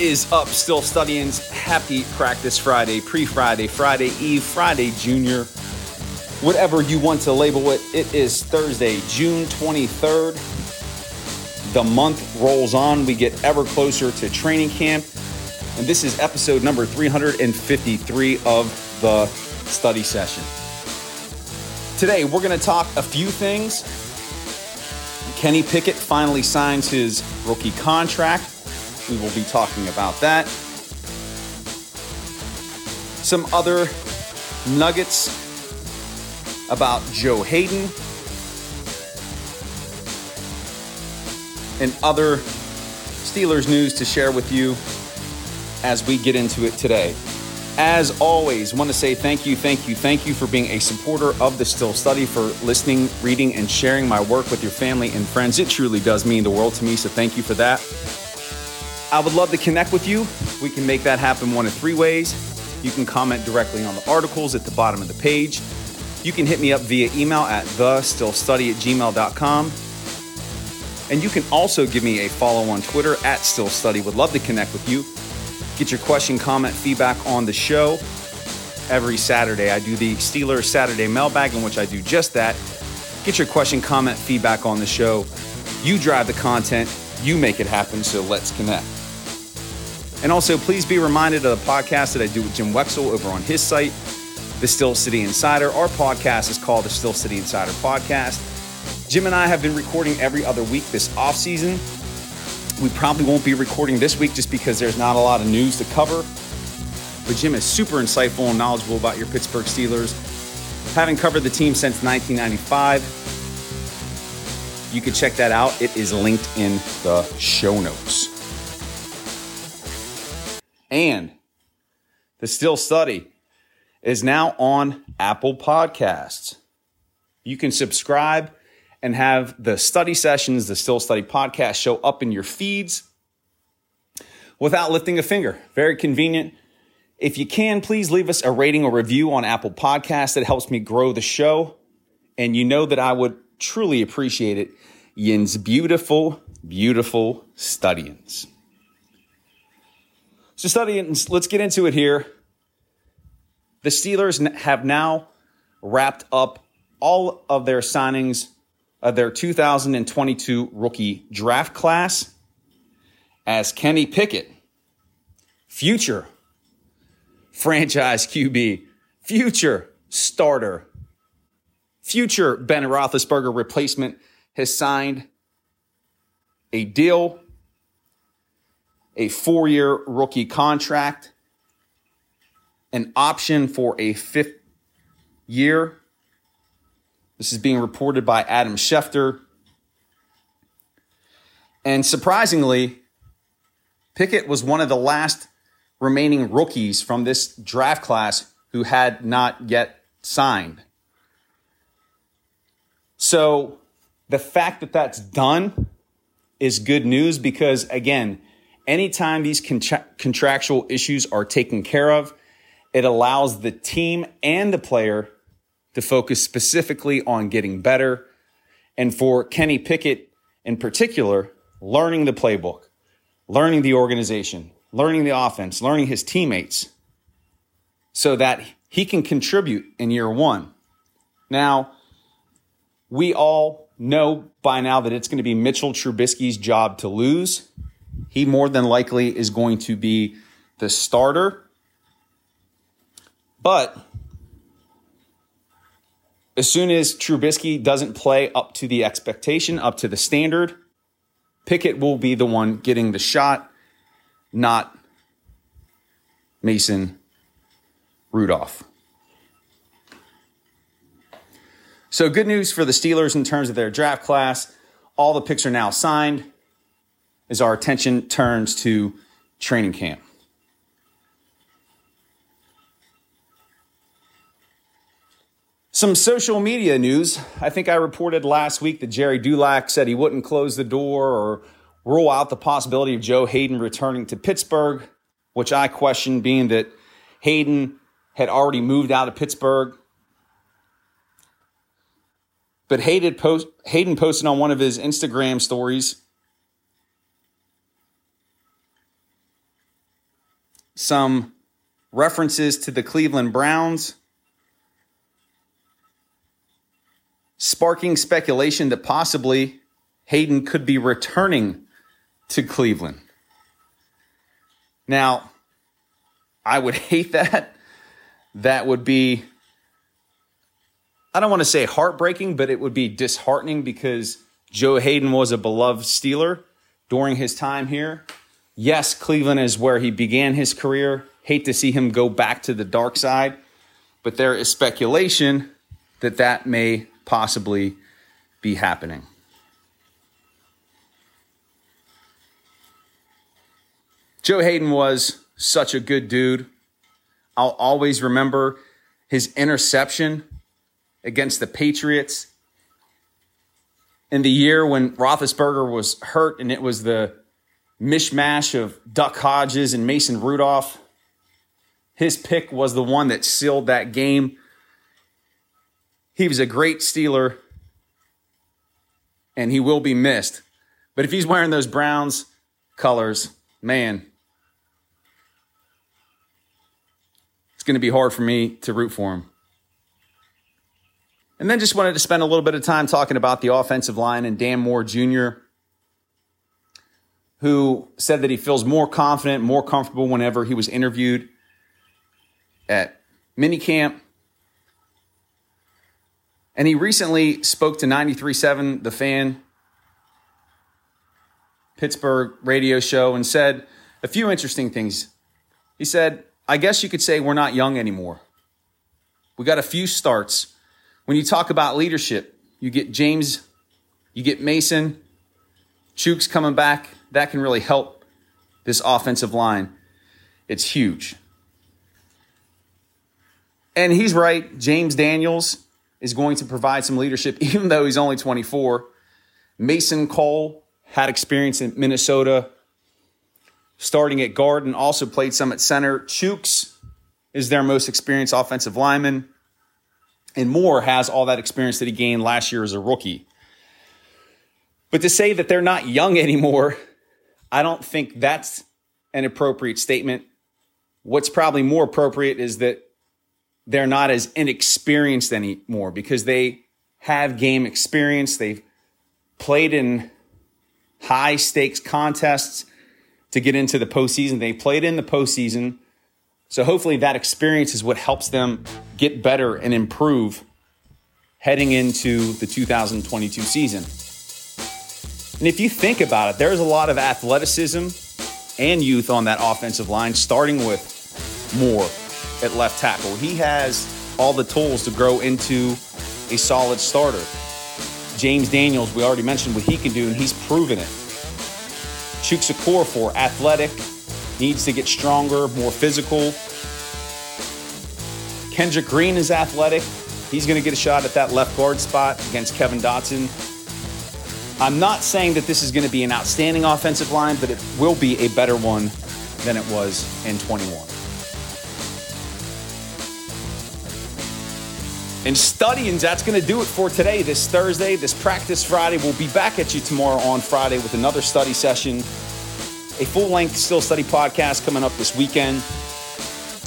Is up, Steel Studians. Happy Practice Friday, pre Friday, Friday Eve, Friday Junior, whatever you want to label it. It is Thursday, June 23rd. The month rolls on. We get ever closer to training camp. And this is episode number 353 of the study session. Today, we're going to talk a few things. Kenny Pickett finally signs his rookie contract. We will be talking about that. Some other nuggets about Joe Haden and other Steelers news to share with you as we get into it today. As always, want to say thank you, thank you, thank you for being a supporter of the Steel Study, for listening, reading, and sharing my work with your family and friends. It truly does mean the world to me, so thank you for that. I would love to connect with you. We can make that happen one of three ways. You can comment directly on the articles at the bottom of the page. You can hit me up via email at thesteelstudy at gmail.com. And you can also give me a follow on Twitter at steelstudy. Would love to connect with you. Get your question, comment, feedback on the show. Every Saturday, I do the Steelers Saturday mailbag, in which I do just that. Get your question, comment, feedback on the show. You drive the content, you make it happen, so let's connect. And also, please be reminded of the podcast that I do with Jim Wexell over on his site, The Steel City Insider. Our podcast is called The Steel City Insider Podcast. Jim and I have been recording every other week this off season. We probably won't be recording this week just because there's not a lot of news to cover. But Jim is super insightful and knowledgeable about your Pittsburgh Steelers. Having covered the team since 1995, you can check that out. It is linked in the show notes. And the Steel Study is now on Apple Podcasts. You can subscribe and have the study sessions, the Steel Study podcast show up in your feeds without lifting a finger. Very convenient. If you can, please leave us a rating or review on Apple Podcasts. That helps me grow the show. And you know that I would truly appreciate it. Yin's beautiful, beautiful Studians. So, Studians, let's get into it here. The Steelers have now wrapped up all of their signings of their 2022 rookie draft class as Kenny Pickett, future franchise QB, future starter, future Ben Roethlisberger replacement, has signed a deal, a four year rookie contract, an option for a fifth year this is being reported by Adam Schefter. And surprisingly, Pickett was one of the last remaining rookies from this draft class who had not yet signed. So the fact that that's done is good news because, again, anytime these contra- contractual issues are taken care of, it allows the team and the player to focus specifically on getting better. And for Kenny Pickett in particular, learning the playbook, learning the organization, learning the offense, learning his teammates so that he can contribute in year one. Now, we all know by now that it's going to be Mitchell Trubisky's job to lose. He more than likely is going to be the starter. But as soon as Trubisky doesn't play up to the expectation, up to the standard, Pickett will be the one getting the shot, not Mason Rudolph. So, good news for the Steelers in terms of their draft class. All the picks are now signed as our attention turns to training camp. Some social media news. I think I reported last week that Gerry Dulac said he wouldn't close the door or rule out the possibility of Joe Haden returning to Pittsburgh, which I question being that Haden had already moved out of Pittsburgh. But Haden, post, Haden posted on one of his Instagram stories some references to the Cleveland Browns, sparking speculation that possibly Haden could be returning to Cleveland. Now, I would hate that. That would be, I don't want to say heartbreaking, but it would be disheartening because Joe Haden was a beloved Steeler during his time here. Yes, Cleveland is where he began his career. Hate to see him go back to the dark side, but there is speculation that that may possibly be happening. Joe Haden was such a good dude. I'll always remember his interception against the Patriots in the year when Roethlisberger was hurt and it was the mishmash of Duck Hodges and Mason Rudolph. His pick was the one that sealed that game. He was a great Steeler and he will be missed. But if he's wearing those Browns colors, man, it's going to be hard for me to root for him. And then just wanted to spend a little bit of time talking about the offensive line and Dan Moore Jr., who said that he feels more confident, more comfortable whenever he was interviewed at minicamp. And he recently spoke to 93.7, The Fan, Pittsburgh radio show, and said a few interesting things. He said, I guess you could say we're not young anymore. We got a few starts. When you talk about leadership, you get James, you get Mason, Chuks coming back. That can really help this offensive line. It's huge. And he's right. James Daniels is going to provide some leadership, even though he's only 24. Mason Cole had experience in Minnesota starting at guard and also played some at center. Chuks is their most experienced offensive lineman. And Moore has all that experience that he gained last year as a rookie. But to say that they're not young anymore, I don't think that's an appropriate statement. What's probably more appropriate is that they're not as inexperienced anymore because they have game experience. They've played in high stakes contests to get into the postseason. They played in the postseason. So hopefully that experience is what helps them get better and improve heading into the 2022 season. And if you think about it, there's a lot of athleticism and youth on that offensive line, starting with Moore at left tackle. He has all the tools to grow into a solid starter. James Daniels, we already mentioned what he can do, and he's proven it. Chuks Okorafor, athletic, needs to get stronger, more physical. Kendrick Green is athletic. He's going to get a shot at that left guard spot against Kevin Dotson. I'm not saying that this is going to be an outstanding offensive line, but it will be a better one than it was in 21. And studying, that's going to do it for today, this Thursday, this practice Friday. We'll be back at you tomorrow on Friday with another study session, a full length Steel Study podcast coming up this weekend.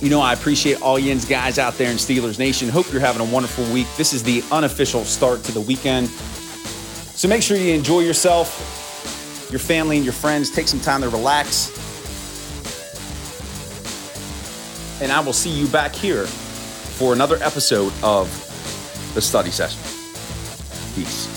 You know, I appreciate all Yin's guys out there in Steelers Nation. Hope you're having a wonderful week. This is the unofficial start to the weekend. So make sure you enjoy yourself, your family, and your friends. Take some time to relax. And I will see you back here for another episode of the study session. Peace.